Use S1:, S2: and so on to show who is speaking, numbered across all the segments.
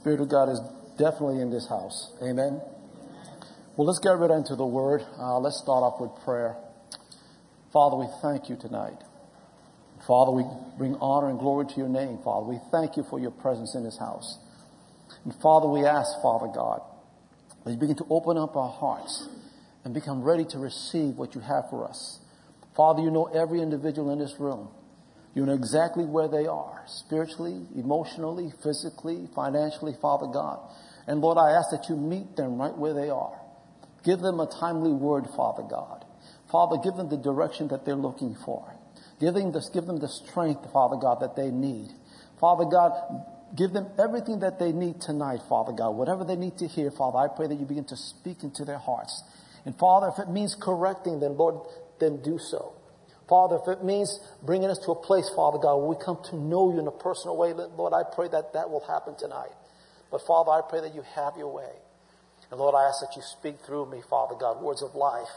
S1: Spirit of God is definitely in this house. Amen. Well, let's get right into the word. Uh, let's start off with prayer. Father, we thank you tonight. Father, we bring honor and glory to your name, Father. We thank you for your presence in this house. And Father, we ask, Father God, that you begin to open up our hearts and become ready to receive what you have for us. Father, you know every individual in this room. You know exactly where they are, spiritually, emotionally, physically, financially, Father God. And Lord, I ask that you meet them right where they are. Give them a timely word, Father God. Father, give them the direction that they're looking for. Give them, the, give them the strength, Father God, that they need. Father God, give them everything that they need tonight, Father God. Whatever they need to hear, Father, I pray that you begin to speak into their hearts. And Father, if it means correcting them, Lord, then do so. Father, if it means bringing us to a place, Father God, where we come to know you in a personal way, Lord, I pray that that will happen tonight. But Father, I pray that you have your way. And Lord, I ask that you speak through me, Father God, words of life.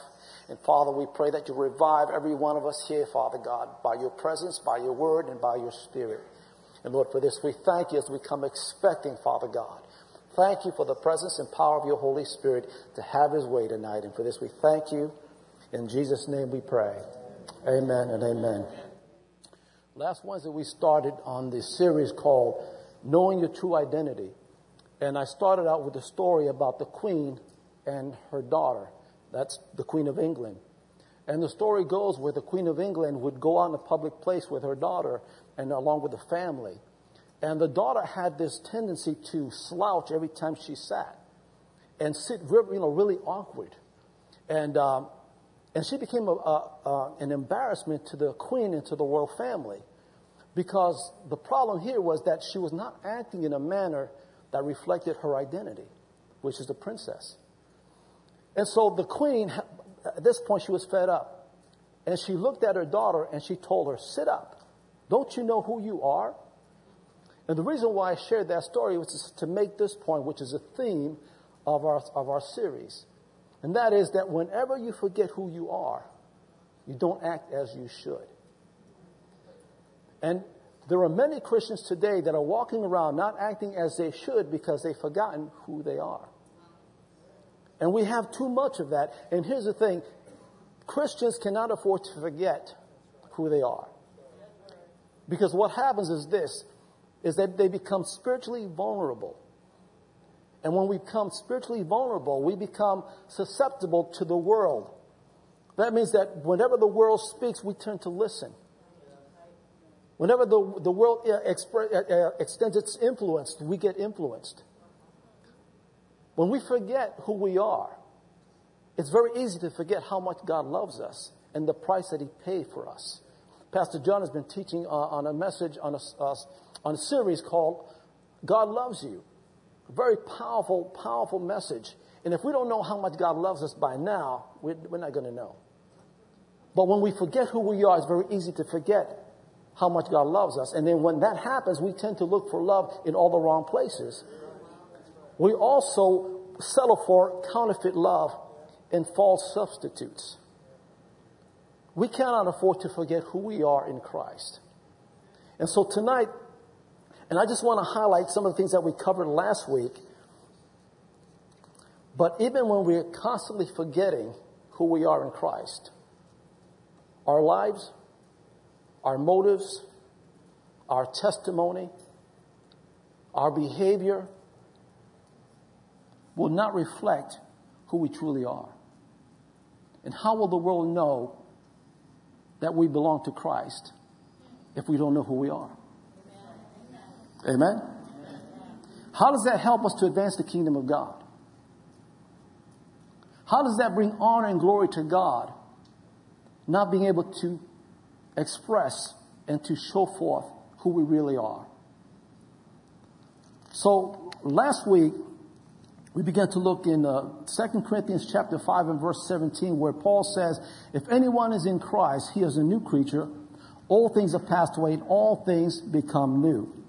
S1: And Father, we pray that you revive every one of us here, Father God, by your presence, by your word, and by your spirit. And Lord, for this we thank you as we come expecting, Father God. Thank you for the presence and power of your Holy Spirit to have his way tonight. And for this we thank you. In Jesus' name we pray. Amen and amen. Last Wednesday we started on this series called Knowing Your True Identity. And I started out with a story about the Queen and her daughter. That's the Queen of England. And the story goes where the Queen of England would go out in a public place with her daughter and along with the family. And the daughter had this tendency to slouch every time she sat and sit, you know, really awkward. And, um, and she became a, a, an embarrassment to the queen and to the royal family because the problem here was that she was not acting in a manner that reflected her identity, which is the princess. And so the queen, at this point, she was fed up. And she looked at her daughter and she told her, Sit up. Don't you know who you are? And the reason why I shared that story was to make this point, which is a theme of our, of our series. And that is that whenever you forget who you are, you don't act as you should. And there are many Christians today that are walking around not acting as they should because they've forgotten who they are. And we have too much of that. And here's the thing Christians cannot afford to forget who they are. Because what happens is this is that they become spiritually vulnerable. And when we become spiritually vulnerable, we become susceptible to the world. That means that whenever the world speaks, we turn to listen. Whenever the, the world uh, expre- uh, uh, extends its influence, we get influenced. When we forget who we are, it's very easy to forget how much God loves us and the price that He paid for us. Pastor John has been teaching uh, on a message on a, uh, on a series called God Loves You. Very powerful, powerful message. And if we don't know how much God loves us by now, we're, we're not going to know. But when we forget who we are, it's very easy to forget how much God loves us. And then when that happens, we tend to look for love in all the wrong places. We also settle for counterfeit love and false substitutes. We cannot afford to forget who we are in Christ. And so tonight, and I just want to highlight some of the things that we covered last week. But even when we're constantly forgetting who we are in Christ, our lives, our motives, our testimony, our behavior will not reflect who we truly are. And how will the world know that we belong to Christ if we don't know who we are? Amen? How does that help us to advance the kingdom of God? How does that bring honor and glory to God? Not being able to express and to show forth who we really are. So last week, we began to look in uh, 2 Corinthians chapter 5 and verse 17 where Paul says, if anyone is in Christ, he is a new creature. All things have passed away and all things become new.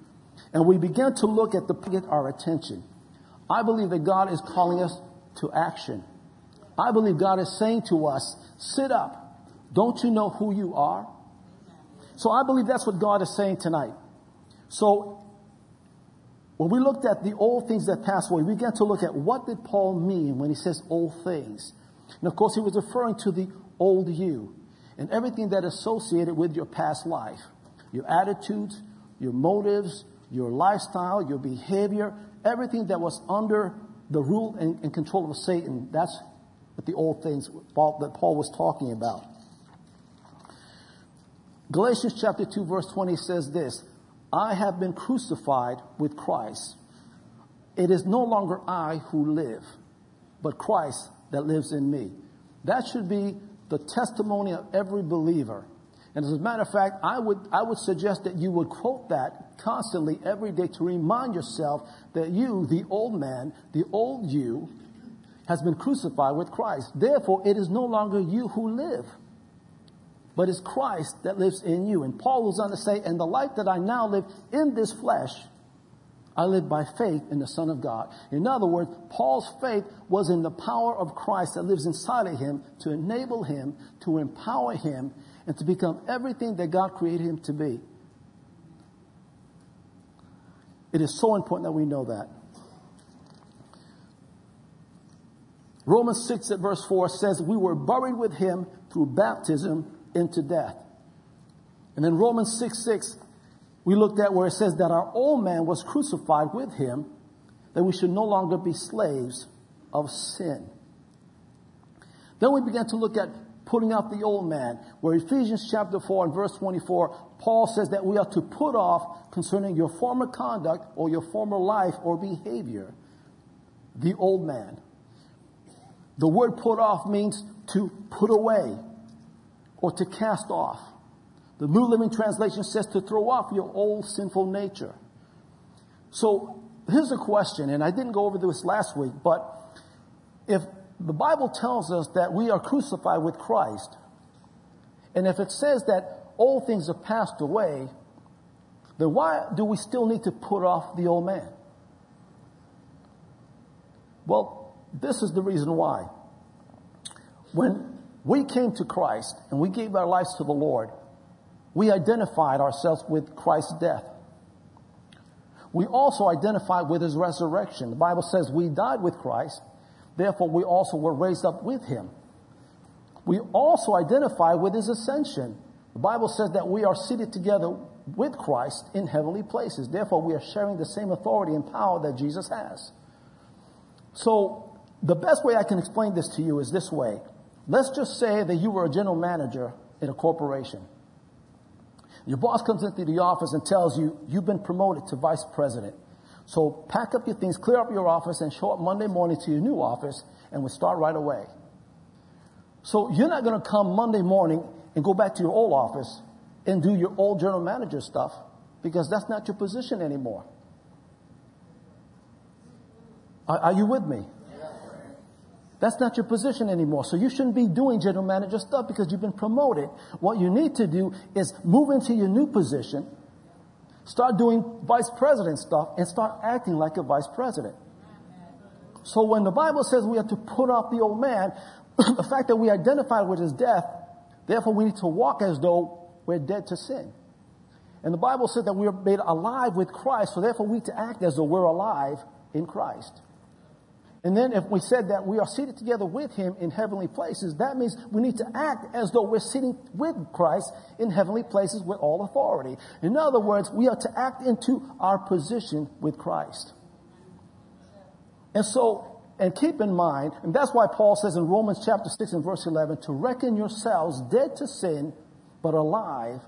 S1: And we begin to look at the, get our attention. I believe that God is calling us to action. I believe God is saying to us, sit up. Don't you know who you are? So I believe that's what God is saying tonight. So when we looked at the old things that passed away, we began to look at what did Paul mean when he says old things. And of course, he was referring to the old you and everything that associated with your past life. Your attitudes, your motives, your lifestyle, your behavior, everything that was under the rule and, and control of Satan. That's what the old things that Paul was talking about. Galatians chapter 2 verse 20 says this, I have been crucified with Christ. It is no longer I who live, but Christ that lives in me. That should be the testimony of every believer. And as a matter of fact, I would, I would suggest that you would quote that constantly every day to remind yourself that you, the old man, the old you, has been crucified with Christ. Therefore, it is no longer you who live, but it's Christ that lives in you. And Paul goes on to say, and the life that I now live in this flesh, I live by faith in the Son of God. In other words, Paul's faith was in the power of Christ that lives inside of him to enable him, to empower him, and to become everything that God created him to be. It is so important that we know that. Romans 6 at verse 4 says, We were buried with him through baptism into death. And then Romans 6 6, we looked at where it says that our old man was crucified with him, that we should no longer be slaves of sin. Then we began to look at putting off the old man, where Ephesians chapter 4 and verse 24, Paul says that we are to put off concerning your former conduct or your former life or behavior, the old man. The word put off means to put away or to cast off. The New Living Translation says to throw off your old sinful nature. So here's a question, and I didn't go over this last week, but if the Bible tells us that we are crucified with Christ, and if it says that all things have passed away, then why do we still need to put off the old man? Well, this is the reason why. When we came to Christ and we gave our lives to the Lord, we identified ourselves with Christ's death. We also identified with his resurrection. The Bible says we died with Christ, therefore we also were raised up with him. We also identify with his ascension. The Bible says that we are seated together with Christ in heavenly places. Therefore, we are sharing the same authority and power that Jesus has. So, the best way I can explain this to you is this way. Let's just say that you were a general manager in a corporation. Your boss comes into the office and tells you you've been promoted to vice president. So pack up your things, clear up your office, and show up Monday morning to your new office, and we'll start right away. So you're not going to come Monday morning and go back to your old office and do your old general manager stuff because that's not your position anymore. Are, are you with me? That's not your position anymore. So you shouldn't be doing general manager stuff because you've been promoted. What you need to do is move into your new position, start doing vice president stuff, and start acting like a vice president. So when the Bible says we have to put off the old man, the fact that we identify with his death, therefore we need to walk as though we're dead to sin. And the Bible says that we are made alive with Christ, so therefore we need to act as though we're alive in Christ. And then if we said that we are seated together with him in heavenly places, that means we need to act as though we're sitting with Christ in heavenly places with all authority. In other words, we are to act into our position with Christ. And so, and keep in mind, and that's why Paul says in Romans chapter 6 and verse 11, to reckon yourselves dead to sin, but alive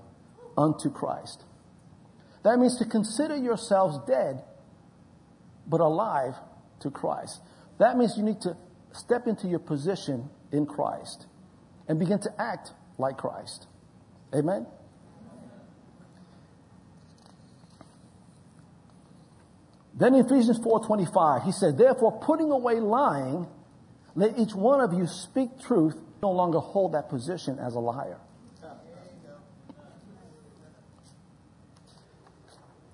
S1: unto Christ. That means to consider yourselves dead, but alive to Christ. That means you need to step into your position in Christ and begin to act like Christ. Amen? Then in Ephesians 4:25, he said, "Therefore, putting away lying, let each one of you speak truth, no longer hold that position as a liar."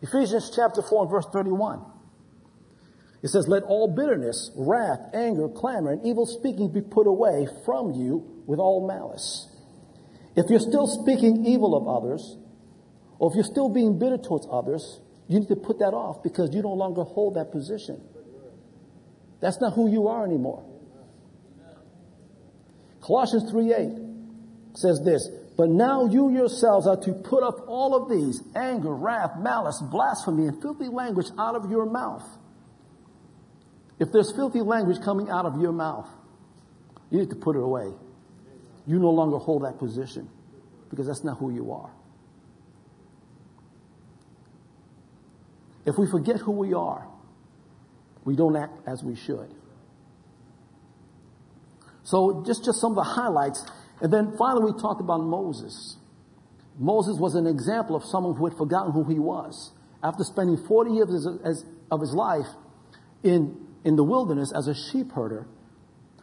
S1: Ephesians chapter 4 and verse 31. It says, Let all bitterness, wrath, anger, clamor, and evil speaking be put away from you with all malice. If you're still speaking evil of others, or if you're still being bitter towards others, You need to put that off because you no longer hold that position. That's not who you are anymore. Colossians 3 8 says this, but now you yourselves are to put up all of these anger, wrath, malice, blasphemy, and filthy language out of your mouth. If there's filthy language coming out of your mouth, you need to put it away. You no longer hold that position because that's not who you are. If we forget who we are, we don't act as we should. So just, just some of the highlights. And then finally we talked about Moses. Moses was an example of someone who had forgotten who he was. After spending 40 years as, of his life in, in the wilderness as a sheep herder,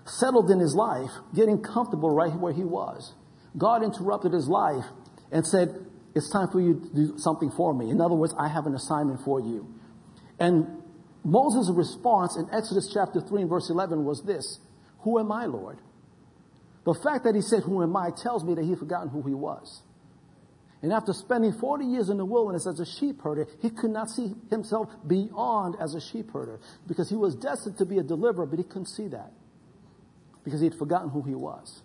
S1: settled in his life, getting comfortable right where he was. God interrupted his life and said, it's time for you to do something for me. In other words, I have an assignment for you. And Moses' response in Exodus chapter 3 and verse 11 was this, Who am I, Lord? The fact that he said, Who am I, tells me that he forgotten who he was. And after spending 40 years in the wilderness as a sheep herder, he could not see himself beyond as a sheep herder because he was destined to be a deliverer, but he couldn't see that because he had forgotten who he was.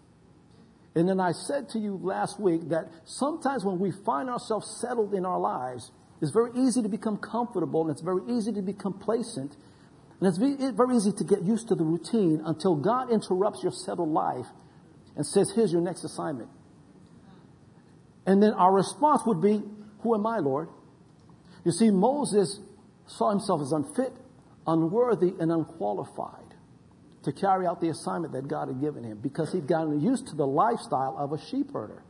S1: And then I said to you last week that sometimes when we find ourselves settled in our lives, it's very easy to become comfortable and it's very easy to be complacent. And it's very easy to get used to the routine until God interrupts your settled life and says, here's your next assignment. And then our response would be, who am I, Lord? You see, Moses saw himself as unfit, unworthy, and unqualified to carry out the assignment that God had given him because he'd gotten used to the lifestyle of a sheep herder.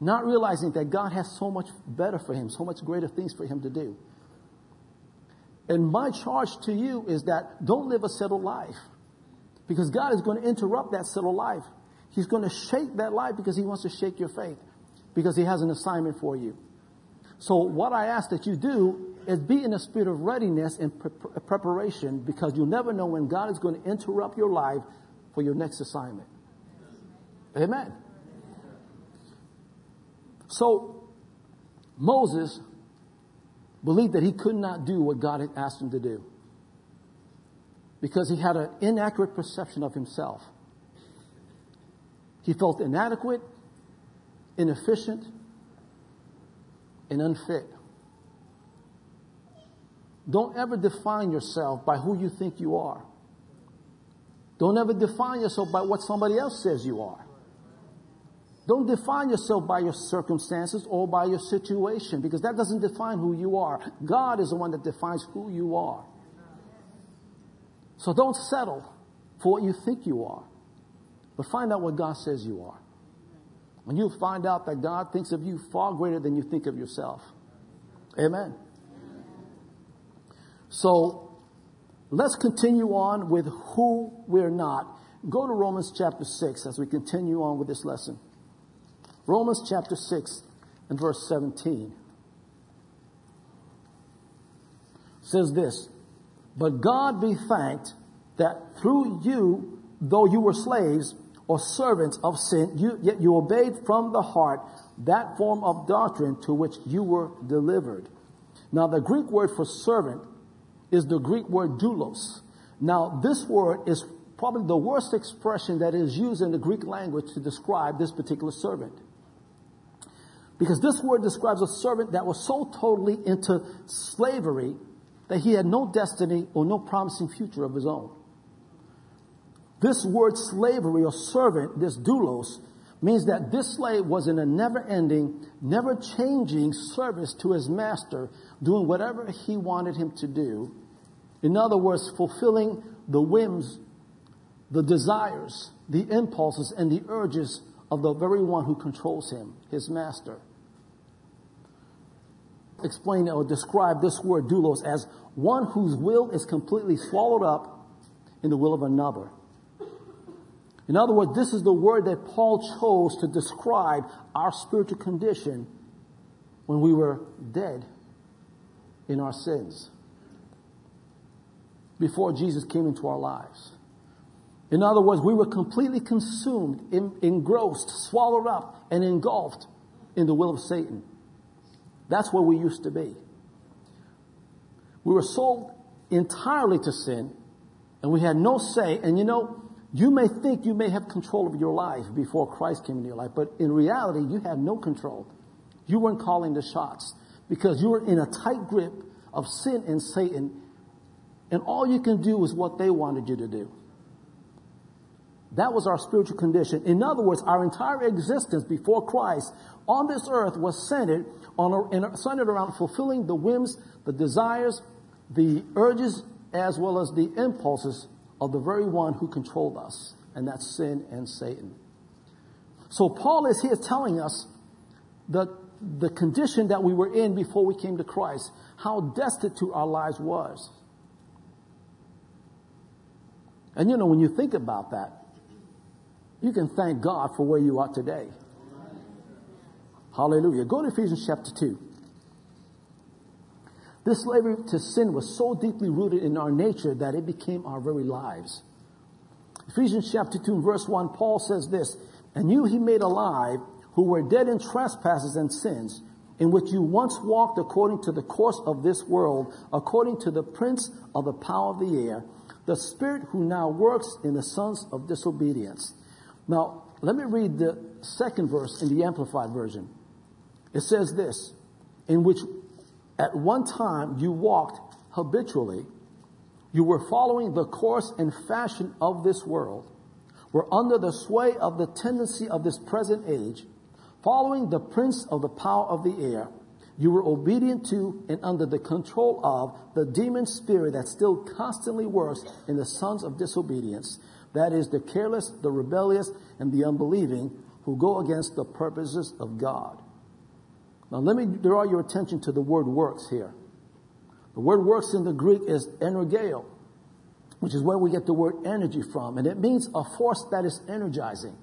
S1: Not realizing that God has so much better for him, so much greater things for him to do. And my charge to you is that don't live a settled life because God is going to interrupt that settled life. He's going to shake that life because he wants to shake your faith because he has an assignment for you. So what I ask that you do is be in a spirit of readiness and pre- preparation because you'll never know when God is going to interrupt your life for your next assignment. Amen. So Moses believed that he could not do what God had asked him to do because he had an inaccurate perception of himself. He felt inadequate, inefficient, and unfit. Don't ever define yourself by who you think you are. Don't ever define yourself by what somebody else says you are. Don't define yourself by your circumstances or by your situation because that doesn't define who you are. God is the one that defines who you are. So don't settle for what you think you are, but find out what God says you are. And you'll find out that God thinks of you far greater than you think of yourself. Amen. So let's continue on with who we're not. Go to Romans chapter 6 as we continue on with this lesson. Romans chapter 6 and verse 17 says this, But God be thanked that through you, though you were slaves, or servants of sin, you, yet you obeyed from the heart that form of doctrine to which you were delivered. Now, the Greek word for servant is the Greek word doulos. Now, this word is probably the worst expression that is used in the Greek language to describe this particular servant. Because this word describes a servant that was so totally into slavery that he had no destiny or no promising future of his own. This word slavery or servant, this doulos, means that this slave was in a never ending, never changing service to his master, doing whatever he wanted him to do. In other words, fulfilling the whims, the desires, the impulses, and the urges of the very one who controls him, his master. Explain or describe this word doulos as one whose will is completely swallowed up in the will of another. In other words, this is the word that Paul chose to describe our spiritual condition when we were dead in our sins before Jesus came into our lives. In other words, we were completely consumed, engrossed, swallowed up, and engulfed in the will of Satan. That's where we used to be. We were sold entirely to sin and we had no say. And you know, you may think you may have control of your life before Christ came into your life, but in reality, you had no control. You weren't calling the shots because you were in a tight grip of sin and Satan, and all you can do is what they wanted you to do. That was our spiritual condition. In other words, our entire existence before Christ on this earth was centered on centered around fulfilling the whims, the desires, the urges, as well as the impulses of the very one who controlled us, and that's sin and Satan. So Paul is here telling us that the condition that we were in before we came to Christ, how destitute our lives was. And you know, when you think about that, you can thank God for where you are today. Hallelujah. Go to Ephesians chapter 2. This slavery to sin was so deeply rooted in our nature that it became our very lives. Ephesians chapter 2 verse 1, Paul says this, And you he made alive who were dead in trespasses and sins, in which you once walked according to the course of this world, according to the prince of the power of the air, the spirit who now works in the sons of disobedience. Now, let me read the second verse in the Amplified Version. It says this, in which at one time you walked habitually. You were following the course and fashion of this world, were under the sway of the tendency of this present age, following the prince of the power of the air. You were obedient to and under the control of the demon spirit that still constantly works in the sons of disobedience. That is the careless, the rebellious, and the unbelieving who go against the purposes of God. Now let me draw your attention to the word works here. The word works in the Greek is energeo, which is where we get the word energy from, and it means a force that is energizing.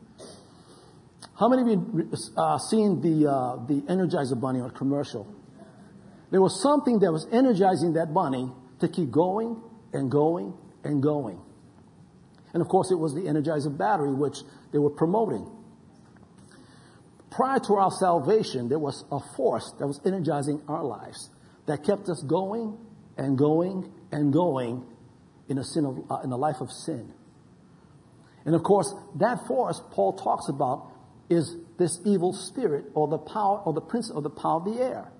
S1: How many of you uh, seen the uh, the Energizer Bunny on commercial? There was something that was energizing that bunny to keep going and going and going. And of course, it was the Energizer battery, which they were promoting prior to our salvation, there was a force that was energizing our lives that kept us going and going and going in a sin of, uh, in a life of sin. And of course, that force Paul talks about is this evil spirit or the power or the prince of the power of the air.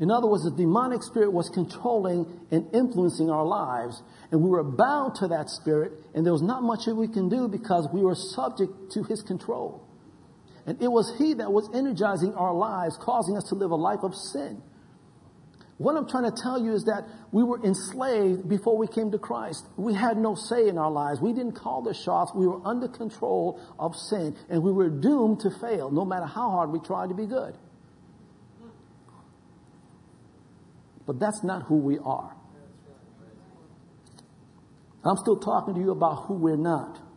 S1: In other words, the demonic spirit was controlling and influencing our lives, and we were bound to that spirit, and there was not much that we can do because we were subject to his control. And it was He that was energizing our lives, causing us to live a life of sin. What I'm trying to tell you is that we were enslaved before we came to Christ. We had no say in our lives. We didn't call the shots. We were under control of sin and we were doomed to fail no matter how hard we tried to be good. But that's not who we are. I'm still talking to you about who we're not.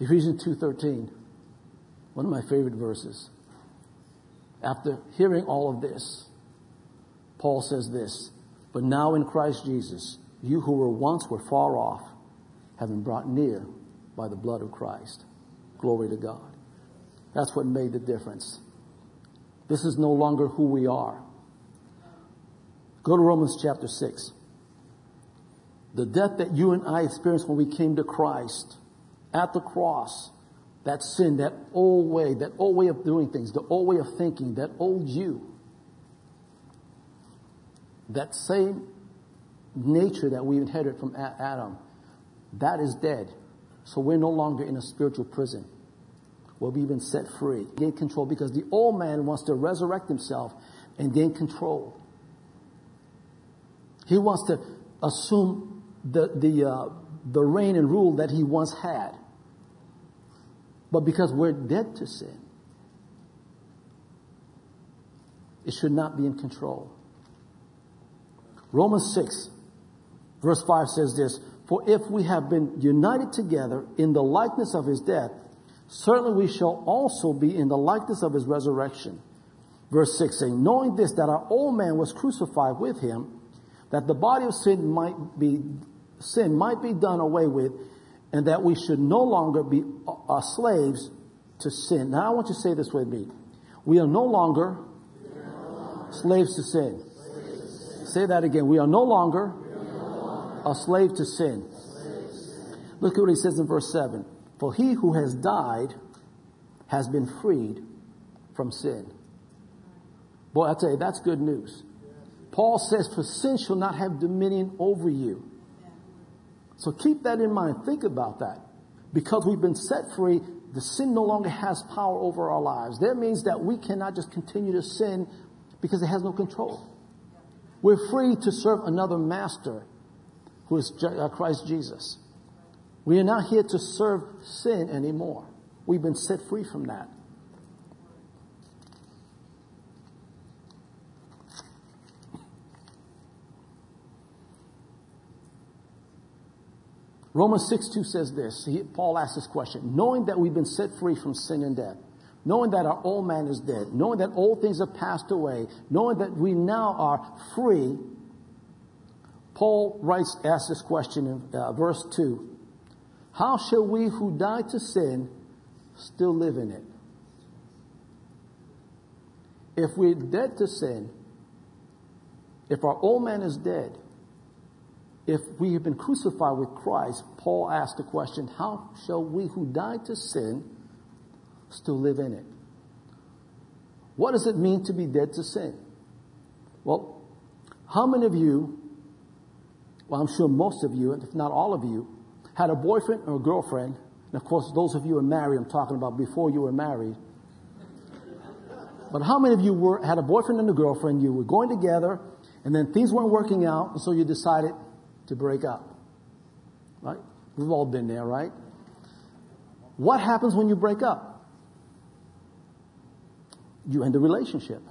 S1: Ephesians 2:13, one of my favorite verses. After hearing all of this, Paul says this, but now in Christ Jesus, you who were once were far off have been brought near by the blood of Christ. Glory to God. That's what made the difference. This is no longer who we are. Go to Romans chapter 6. The death that you and I experienced when we came to Christ at the cross, that sin, that old way, that old way of doing things, the old way of thinking, that old you, that same nature that we inherited from Adam, that is dead. So we're no longer in a spiritual prison. We'll be even set free, gain control, because the old man wants to resurrect himself and gain control. He wants to assume the, the, uh, the reign and rule that he once had. But because we're dead to sin, it should not be in control. Romans 6, verse 5 says this For if we have been united together in the likeness of his death, certainly we shall also be in the likeness of his resurrection. Verse 6 saying, Knowing this, that our old man was crucified with him, that the body of sin might be sin might be done away with, and that we should no longer be uh, slaves to sin. Now I want you to say this with me. We are no longer slaves to sin. Say that again. We are no longer a slave to sin. Look at what he says in verse 7. For he who has died has been freed from sin. Boy, I tell you, that's good news. Paul says, For sin shall not have dominion over you. So keep that in mind. Think about that. Because we've been set free, the sin no longer has power over our lives. That means that we cannot just continue to sin because it has no control. We're free to serve another master who is uh, Christ Jesus. We are not here to serve sin anymore. We've been set free from that. Romans 6 2 says this. He, Paul asks this question Knowing that we've been set free from sin and death, knowing that our old man is dead, knowing that old things have passed away, knowing that we now are free, Paul writes, asks this question in uh, verse 2 How shall we who died to sin still live in it? If we're dead to sin, if our old man is dead, if we have been crucified with Christ, Paul asked the question, how shall we who died to sin still live in it? What does it mean to be dead to sin? Well, how many of you, well, I'm sure most of you, if not all of you, had a boyfriend or a girlfriend, and of course, those of you who are married, I'm talking about before you were married. But how many of you were, had a boyfriend and a girlfriend, you were going together, and then things weren't working out, and so you decided to break up? Right? We've all been there, right? What happens when you break up? You end a relationship.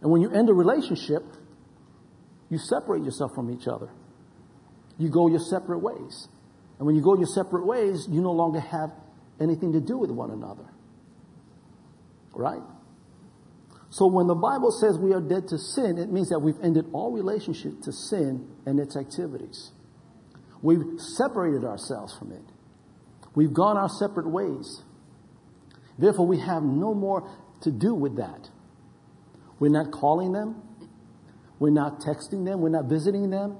S1: And when you end a relationship, you separate yourself from each other. You go your separate ways. And when you go your separate ways, you no longer have anything to do with one another. Right? So when the Bible says we are dead to sin, it means that we've ended all relationship to sin and its activities. We've separated ourselves from it. We've gone our separate ways. Therefore, we have no more to do with that. We're not calling them. We're not texting them. We're not visiting them.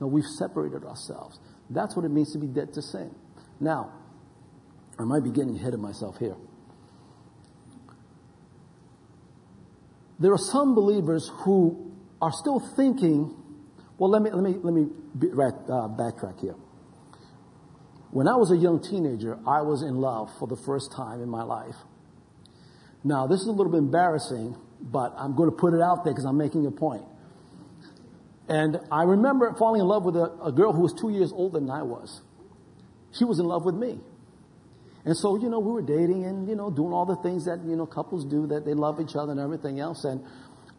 S1: No, we've separated ourselves. That's what it means to be dead to sin. Now, I might be getting ahead of myself here. There are some believers who are still thinking, well, let me, let me, let me uh, backtrack here. When I was a young teenager, I was in love for the first time in my life. Now, this is a little bit embarrassing, but I'm going to put it out there because I'm making a point. And I remember falling in love with a, a girl who was two years older than I was. She was in love with me. And so, you know, we were dating and, you know, doing all the things that, you know, couples do, that they love each other and everything else. And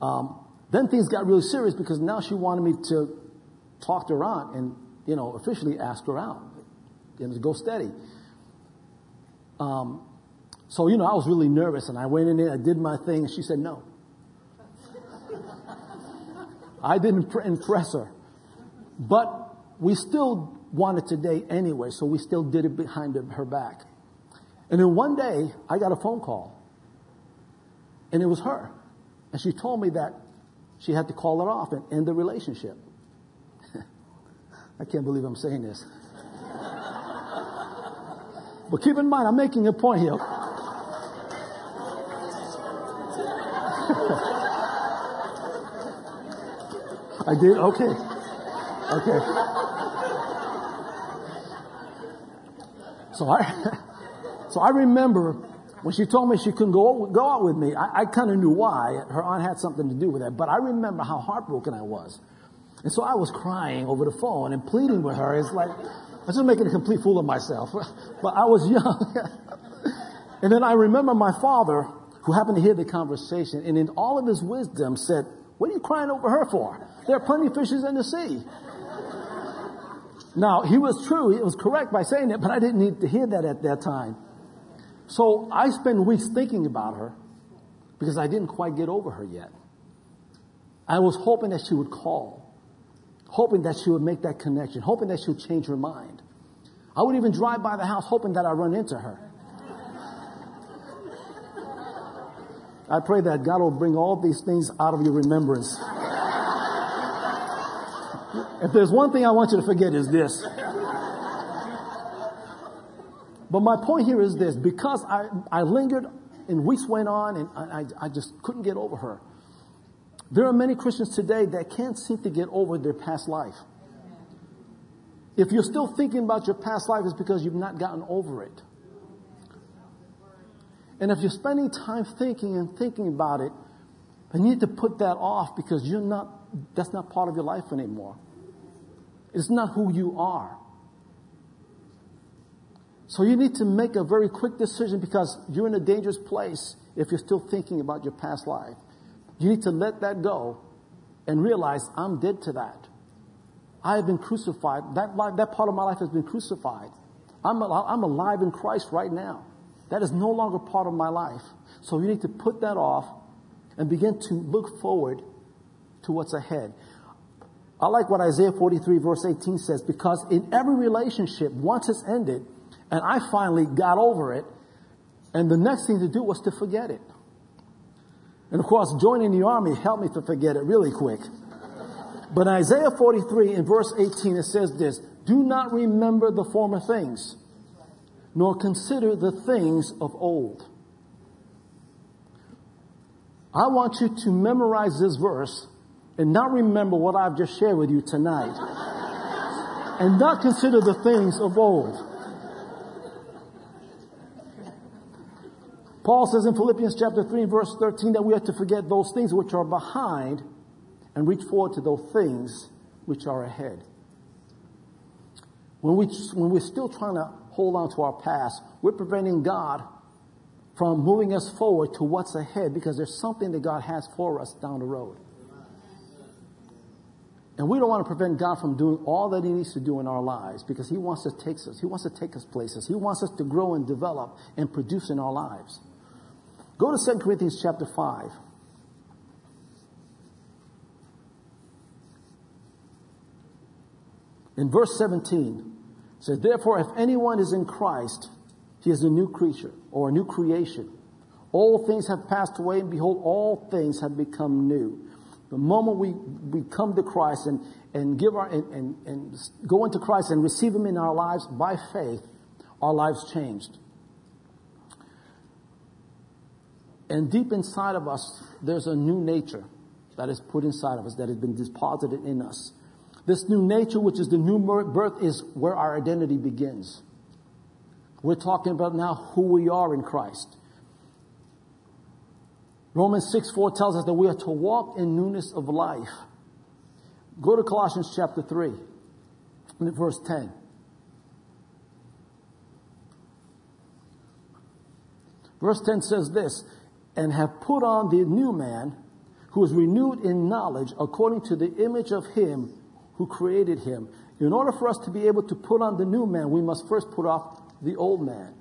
S1: um, then things got really serious because now she wanted me to talk to her aunt and, you know, officially ask her out and go steady. Um, so, you know, I was really nervous and I went in there, I did my thing, and she said no. I didn't impress her. But we still wanted to date anyway, so we still did it behind her back. And then one day, I got a phone call. And it was her. And she told me that she had to call it off and end the relationship. I can't believe I'm saying this. but keep in mind, I'm making a point here. I did? Okay. Okay. So I, I remember when she told me she couldn't go, go out with me, I, I kind of knew why. Her aunt had something to do with that. But I remember how heartbroken I was. And so I was crying over the phone and pleading with her. It's like, I was just making a complete fool of myself. but I was young. and then I remember my father, who happened to hear the conversation, and in all of his wisdom said, What are you crying over her for? There are plenty of fishes in the sea. Now, he was true. He was correct by saying it, but I didn't need to hear that at that time. So I spent weeks thinking about her because I didn't quite get over her yet. I was hoping that she would call, hoping that she would make that connection, hoping that she would change her mind. I would even drive by the house hoping that I'd run into her. I pray that God will bring all these things out of your remembrance. if there's one thing I want you to forget is this. But my point here is this because I, I lingered and weeks went on and I, I just couldn't get over her. There are many Christians today that can't seem to get over their past life. If you're still thinking about your past life, it's because you've not gotten over it. And if you're spending time thinking and thinking about it, you need to put that off because you're not, that's not part of your life anymore. It's not who you are. So you need to make a very quick decision because you're in a dangerous place if you're still thinking about your past life. You need to let that go and realize I'm dead to that. I have been crucified. That, life, that part of my life has been crucified. I'm, I'm alive in Christ right now. That is no longer part of my life. So you need to put that off and begin to look forward to what's ahead. I like what Isaiah 43 verse 18 says, because in every relationship, once it's ended, and I finally got over it. And the next thing to do was to forget it. And of course, joining the army helped me to forget it really quick. But Isaiah 43 in verse 18, it says this, do not remember the former things, nor consider the things of old. I want you to memorize this verse and not remember what I've just shared with you tonight. and not consider the things of old. Paul says in Philippians chapter 3 verse 13 that we are to forget those things which are behind and reach forward to those things which are ahead. When, we, when we're still trying to hold on to our past, we're preventing God from moving us forward to what's ahead because there's something that God has for us down the road. And we don't want to prevent God from doing all that He needs to do in our lives because He wants to take us. He wants to take us places. He wants us to grow and develop and produce in our lives. Go to 2 Corinthians chapter 5. In verse 17, it says, Therefore, if anyone is in Christ, he is a new creature or a new creation. All things have passed away, and behold, all things have become new. The moment we, we come to Christ and, and give our and, and, and go into Christ and receive Him in our lives by faith, our lives changed. And deep inside of us, there's a new nature that is put inside of us, that has been deposited in us. This new nature, which is the new birth, is where our identity begins. We're talking about now who we are in Christ. Romans 6 4 tells us that we are to walk in newness of life. Go to Colossians chapter 3, verse 10. Verse 10 says this and have put on the new man who is renewed in knowledge according to the image of him who created him. In order for us to be able to put on the new man, we must first put off the old man.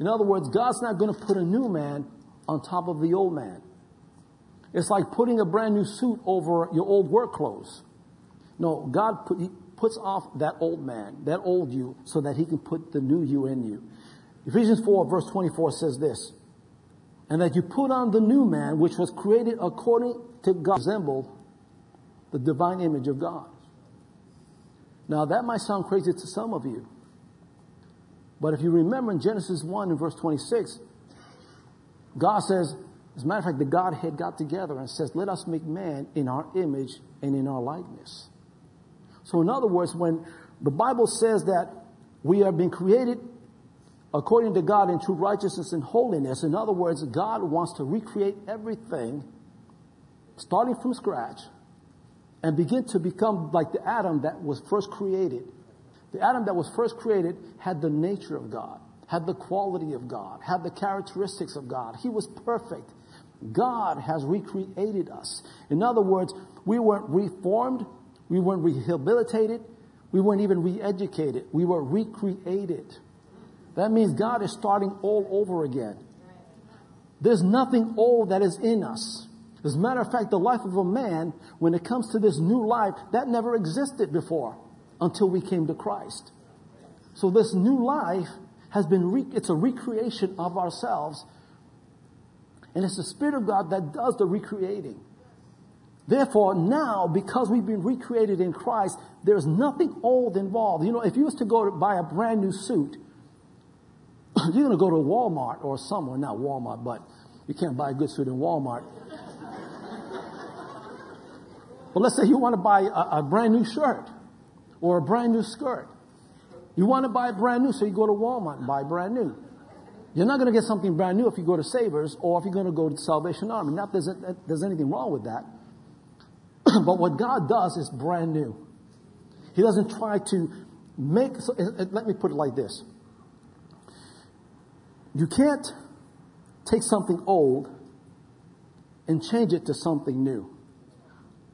S1: In other words, God's not going to put a new man on top of the old man. It's like putting a brand new suit over your old work clothes. No, God put, puts off that old man, that old you, so that he can put the new you in you. Ephesians 4 verse 24 says this, and that you put on the new man, which was created according to God, resemble the divine image of God. Now that might sound crazy to some of you. But if you remember in Genesis 1 and verse 26, God says, as a matter of fact, the Godhead got together and says, let us make man in our image and in our likeness. So in other words, when the Bible says that we have been created according to God in true righteousness and holiness. In other words, God wants to recreate everything starting from scratch and begin to become like the Adam that was first created. The Adam that was first created had the nature of God, had the quality of God, had the characteristics of God. He was perfect. God has recreated us. In other words, we weren't reformed, we weren't rehabilitated, we weren't even re-educated. We were recreated. That means God is starting all over again. There's nothing old that is in us. As a matter of fact, the life of a man, when it comes to this new life, that never existed before until we came to Christ. So this new life has been, re- it's a recreation of ourselves. And it's the Spirit of God that does the recreating. Therefore, now, because we've been recreated in Christ, there's nothing old involved. You know, if you was to go to buy a brand new suit, you're going to go to Walmart or somewhere, not Walmart, but you can't buy a good suit in Walmart. but let's say you want to buy a, a brand new shirt or a brand new skirt. You want to buy brand new, so you go to Walmart and buy brand new. You're not going to get something brand new if you go to Savers or if you're going to go to Salvation Army. Not there's, there's anything wrong with that. but what God does is brand new. He doesn't try to make, so, eh, eh, let me put it like this. You can't take something old and change it to something new.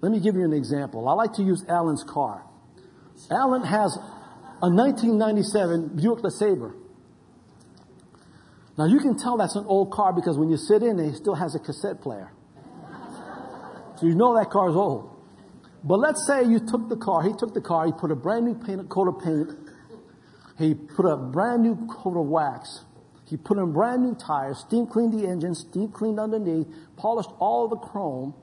S1: Let me give you an example. I like to use Alan's car. Alan has a 1997 Buick LeSabre. Now you can tell that's an old car because when you sit in it, it still has a cassette player. So you know that car is old. But let's say you took the car, he took the car, he put a brand new paint, coat of paint, he put a brand new coat of wax, he put in brand new tires, steam cleaned the engine, steam cleaned underneath, polished all the chrome,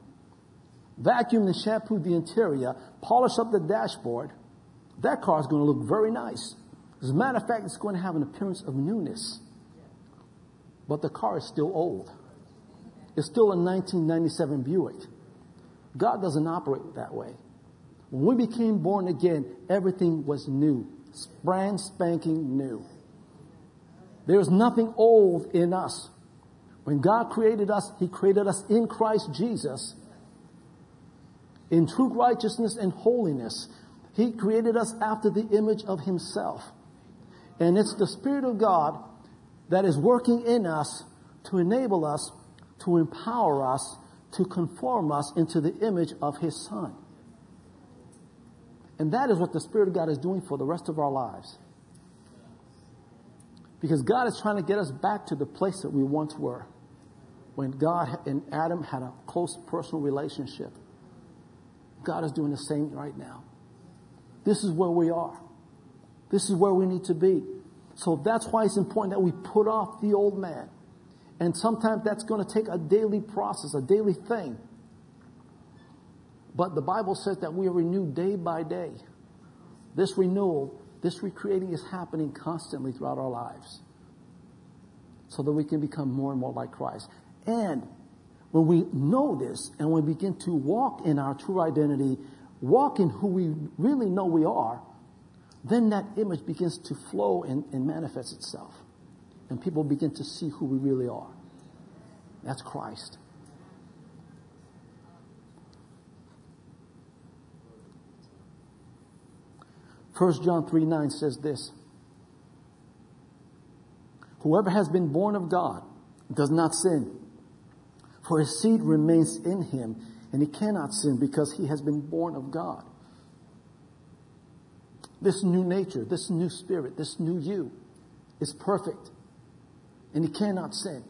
S1: vacuumed and shampooed the interior, polished up the dashboard. That car is going to look very nice. As a matter of fact, it's going to have an appearance of newness. But the car is still old. It's still a 1997 Buick. God doesn't operate that way. When we became born again, everything was new. Brand spanking new. There's nothing old in us. When God created us, He created us in Christ Jesus in true righteousness and holiness. He created us after the image of Himself. And it's the Spirit of God that is working in us to enable us, to empower us, to conform us into the image of His Son. And that is what the Spirit of God is doing for the rest of our lives. Because God is trying to get us back to the place that we once were when God and Adam had a close personal relationship. God is doing the same right now. This is where we are. This is where we need to be. So that's why it's important that we put off the old man. And sometimes that's going to take a daily process, a daily thing. But the Bible says that we are renewed day by day. This renewal, this recreating is happening constantly throughout our lives. So that we can become more and more like Christ. And when we know this and we begin to walk in our true identity, walk in who we really know we are, then that image begins to flow and, and manifest itself. And people begin to see who we really are. That's Christ. First John 3 9 says this Whoever has been born of God does not sin, for his seed remains in him, and he cannot sin because he has been born of God. This new nature, this new spirit, this new you is perfect. And he cannot sin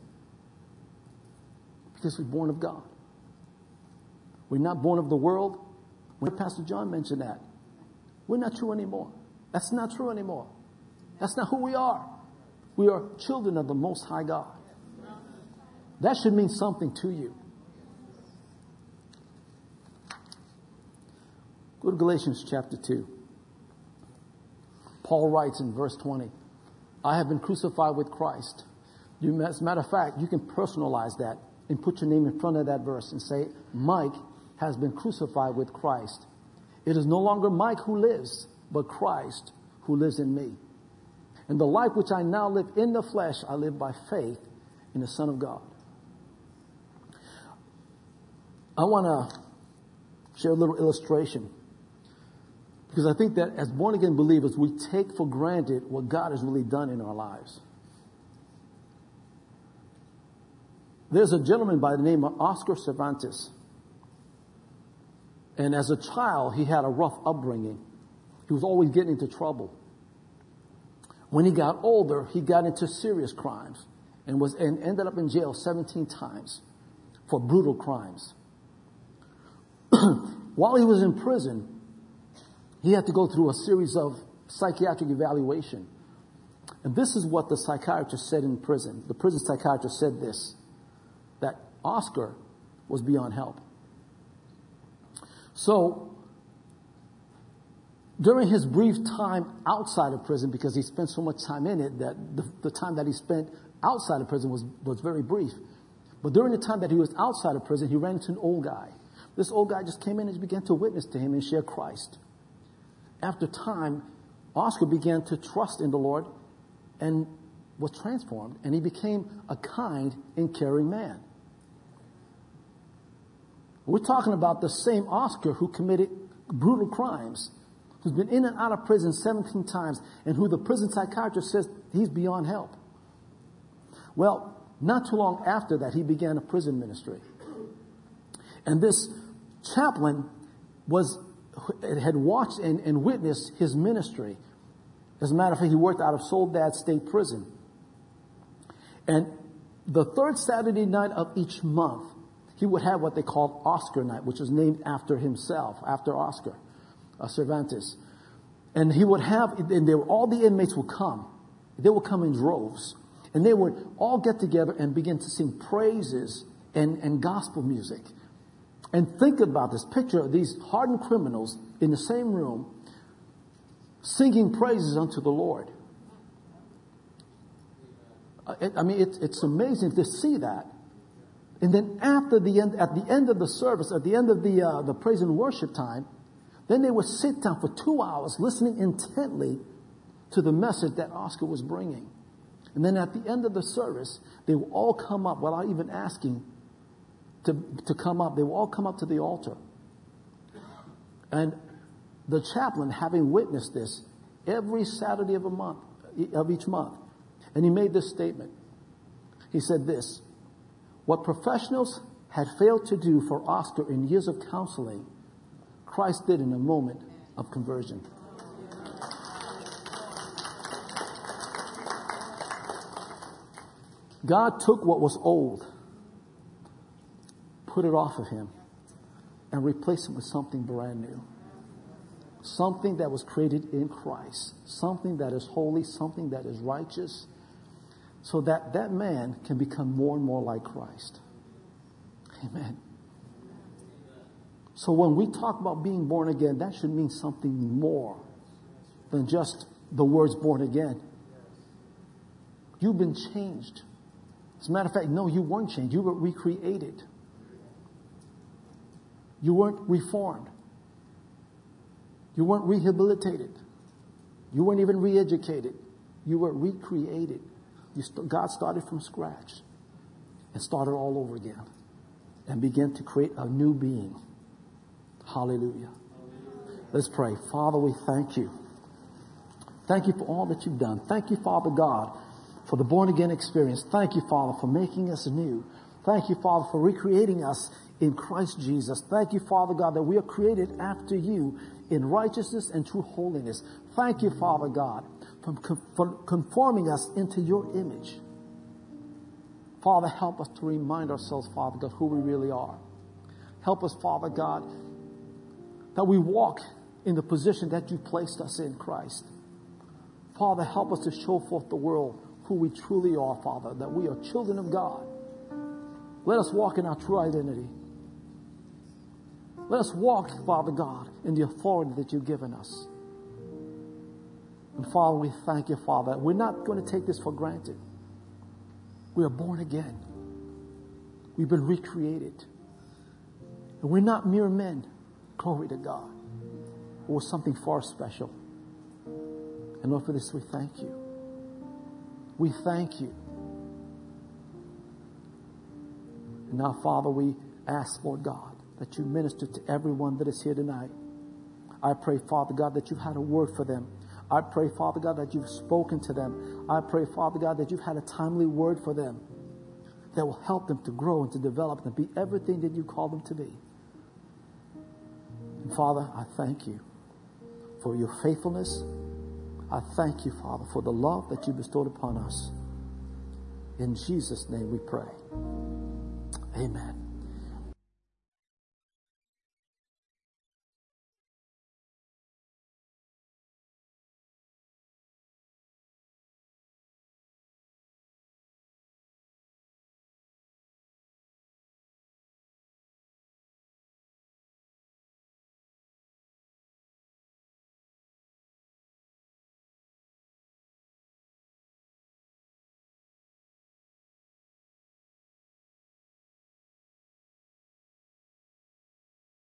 S1: because we're born of God. We're not born of the world. Pastor John mentioned that, we're not true anymore. That's not true anymore. That's not who we are. We are children of the Most High God. That should mean something to you. Go to Galatians chapter 2. Paul writes in verse 20, I have been crucified with Christ. You, as a matter of fact, you can personalize that and put your name in front of that verse and say, Mike has been crucified with Christ. It is no longer Mike who lives, but Christ who lives in me. And the life which I now live in the flesh, I live by faith in the Son of God. I want to share a little illustration because I think that as born again believers, we take for granted what God has really done in our lives. There's a gentleman by the name of Oscar Cervantes. And as a child, he had a rough upbringing. He was always getting into trouble. When he got older, he got into serious crimes and was and ended up in jail 17 times for brutal crimes. While he was in prison, he had to go through a series of psychiatric evaluation. And this is what the psychiatrist said in prison. The prison psychiatrist said this. that Oscar was beyond help. So, during his brief time outside of prison, because he spent so much time in it that the, the time that he spent outside of prison was, was very brief. But during the time that he was outside of prison, he ran into an old guy. This old guy just came in and began to witness to him and share Christ. After time, Oscar began to trust in the Lord and was transformed, and he became a kind and caring man. We're talking about the same Oscar who committed brutal crimes, who's been in and out of prison 17 times, and who the prison psychiatrist says he's beyond help. Well, not too long after that, he began a prison ministry. And this chaplain was, had watched and, and witnessed his ministry. As a matter of fact, he worked out of Soledad State Prison. And the third Saturday night of each month, he would have what they called Oscar night, which was named after himself, after Oscar uh, Cervantes. And he would have, and were, all the inmates would come. They would come in droves. And they would all get together and begin to sing praises and, and gospel music. And think about this picture of these hardened criminals in the same room singing praises unto the Lord. I mean, it's, it's amazing to see that. And then after the end, at the end of the service, at the end of the, uh, the praise and worship time, then they would sit down for two hours listening intently to the message that Oscar was bringing. And then at the end of the service, they will all come up without even asking to, to come up. They will all come up to the altar. And the chaplain, having witnessed this every Saturday of a month, of each month, and he made this statement. He said this, what professionals had failed to do for Oscar in years of counseling, Christ did in a moment of conversion. God took what was old, put it off of him, and replaced it with something brand new. Something that was created in Christ. Something that is holy, something that is righteous, so that that man can become more and more like Christ. Amen. So when we talk about being born again, that should mean something more than just the words born again. You've been changed. As a matter of fact, no, you weren't changed. You were recreated. You weren't reformed. You weren't rehabilitated. You weren't even re-educated. You were recreated. St- God started from scratch and started all over again and began to create a new being. Hallelujah. Let's pray. Father, we thank you. Thank you for all that you've done. Thank you, Father God, for the born again experience. Thank you, Father, for making us new. Thank you, Father, for recreating us in Christ Jesus. Thank you, Father God, that we are created after you in righteousness and true holiness. Thank you, Father God, for conforming us into your image. Father, help us to remind ourselves, Father God, who we really are. Help us, Father God, that we walk in the position that you placed us in Christ. Father, help us to show forth the world who we truly are, Father, that we are children of God. Let us walk in our true identity. Let us walk, Father God, in the authority that you've given us. And Father, we thank you, Father. We're not going to take this for granted. We are born again. We've been recreated. And we're not mere men. Glory to God. Or something far special. And Lord, for this we thank you. We thank you. And now, Father, we ask, Lord God, that you minister to everyone that is here tonight. I pray, Father God, that you've had a word for them. I pray, Father God, that you've spoken to them. I pray, Father God, that you've had a timely word for them that will help them to grow and to develop and be everything that you call them to be. And Father, I thank you for your faithfulness. I thank you, Father, for the love that you bestowed upon us. In Jesus' name we pray. Amen.